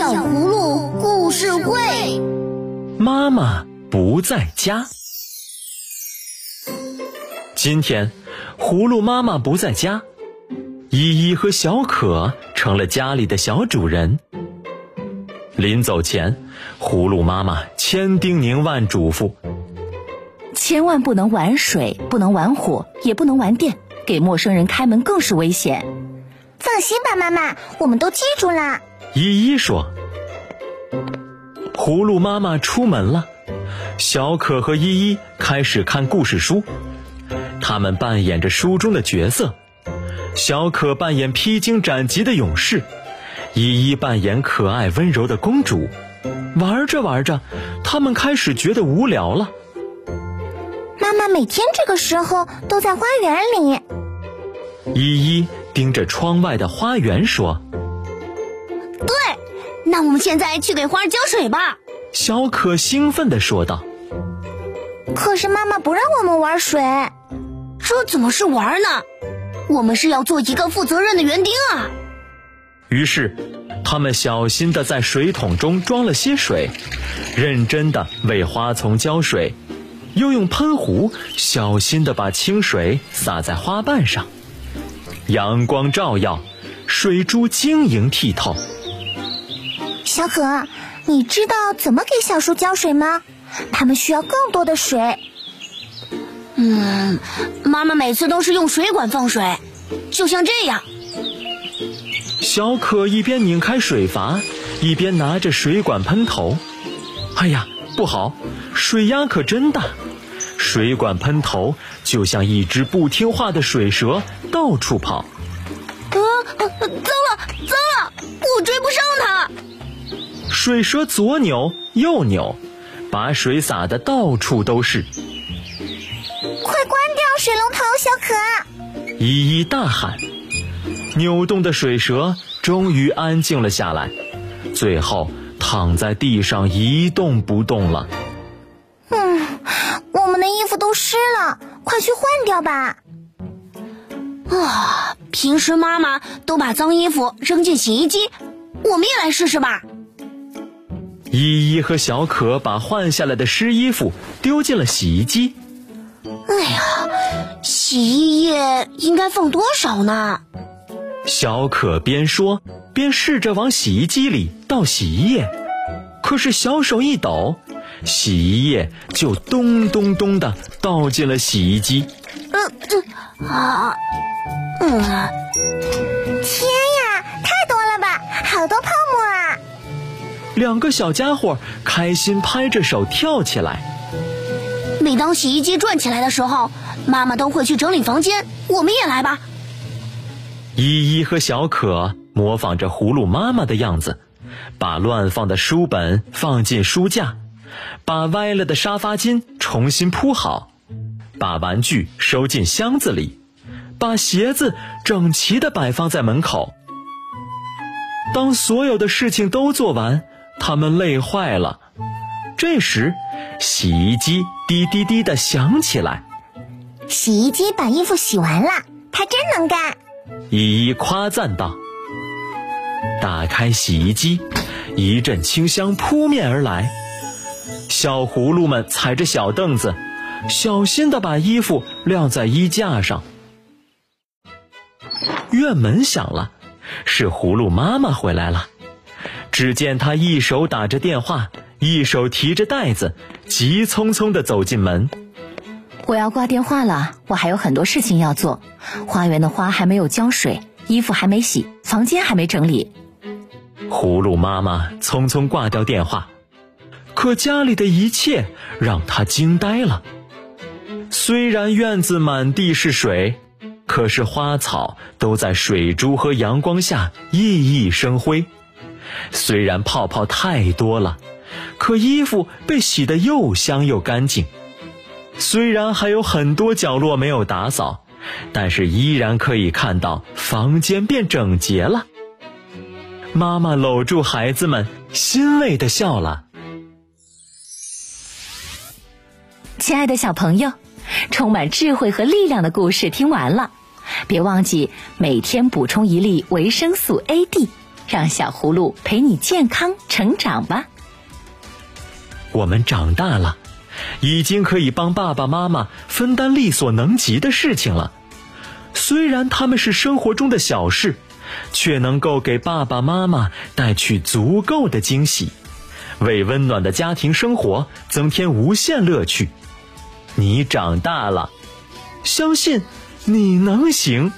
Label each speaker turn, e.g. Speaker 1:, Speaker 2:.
Speaker 1: 小葫芦故事会，
Speaker 2: 妈妈不在家。今天，葫芦妈妈不在家，依依和小可成了家里的小主人。临走前，葫芦妈妈千叮咛万嘱咐：
Speaker 3: 千万不能玩水，不能玩火，也不能玩电，给陌生人开门更是危险。
Speaker 4: 放心吧，妈妈，我们都记住了。
Speaker 2: 依依说：“葫芦妈妈出门了。”小可和依依开始看故事书，他们扮演着书中的角色。小可扮演披荆斩棘的勇士，依依扮演可爱温柔的公主。玩着玩着，他们开始觉得无聊了。
Speaker 4: 妈妈每天这个时候都在花园里。
Speaker 2: 依依盯着窗外的花园说。
Speaker 1: 对，那我们现在去给花儿浇水吧。
Speaker 2: 小可兴奋地说道。
Speaker 4: 可是妈妈不让我们玩水，
Speaker 1: 这怎么是玩呢？我们是要做一个负责任的园丁啊。
Speaker 2: 于是，他们小心地在水桶中装了些水，认真地为花丛浇水，又用喷壶小心地把清水洒在花瓣上。阳光照耀，水珠晶莹剔透。
Speaker 4: 小可，你知道怎么给小树浇水吗？它们需要更多的水。
Speaker 1: 嗯，妈妈每次都是用水管放水，就像这样。
Speaker 2: 小可一边拧开水阀，一边拿着水管喷头。哎呀，不好，水压可真大，水管喷头就像一只不听话的水蛇，到处跑。
Speaker 1: 啊，糟了，糟了，我追不上它。
Speaker 2: 水蛇左扭右扭，把水洒的到处都是。
Speaker 4: 快关掉水龙头，小可！
Speaker 2: 依依大喊。扭动的水蛇终于安静了下来，最后躺在地上一动不动了。
Speaker 4: 嗯，我们的衣服都湿了，快去换掉吧。
Speaker 1: 啊，平时妈妈都把脏衣服扔进洗衣机，我们也来试试吧。
Speaker 2: 依依和小可把换下来的湿衣服丢进了洗衣机。
Speaker 1: 哎呀，洗衣液应该放多少呢？
Speaker 2: 小可边说边试着往洗衣机里倒洗衣液，可是小手一抖，洗衣液就咚咚咚的倒进了洗衣机。
Speaker 1: 嗯，这啊，嗯，
Speaker 4: 天
Speaker 2: 两个小家伙开心拍着手跳起来。
Speaker 1: 每当洗衣机转起来的时候，妈妈都会去整理房间。我们也来吧。
Speaker 2: 依依和小可模仿着葫芦妈妈的样子，把乱放的书本放进书架，把歪了的沙发巾重新铺好，把玩具收进箱子里，把鞋子整齐地摆放在门口。当所有的事情都做完，他们累坏了。这时，洗衣机滴滴滴的响起来。
Speaker 4: 洗衣机把衣服洗完了，它真能干。
Speaker 2: 依依夸赞道：“打开洗衣机，一阵清香扑面而来。小葫芦们踩着小凳子，小心的把衣服晾在衣架上。院门响了，是葫芦妈妈回来了。只见他一手打着电话，一手提着袋子，急匆匆地走进门。
Speaker 3: 我要挂电话了，我还有很多事情要做。花园的花还没有浇水，衣服还没洗，房间还没整理。
Speaker 2: 葫芦妈妈匆匆挂掉电话，可家里的一切让她惊呆了。虽然院子满地是水，可是花草都在水珠和阳光下熠熠生辉。虽然泡泡太多了，可衣服被洗得又香又干净。虽然还有很多角落没有打扫，但是依然可以看到房间变整洁了。妈妈搂住孩子们，欣慰的笑了。
Speaker 3: 亲爱的小朋友，充满智慧和力量的故事听完了，别忘记每天补充一粒维生素 A、D，让小葫芦陪你健康成长吧。
Speaker 2: 我们长大了，已经可以帮爸爸妈妈分担力所能及的事情了。虽然他们是生活中的小事，却能够给爸爸妈妈带去足够的惊喜，为温暖的家庭生活增添无限乐趣。你长大了，相信你能行。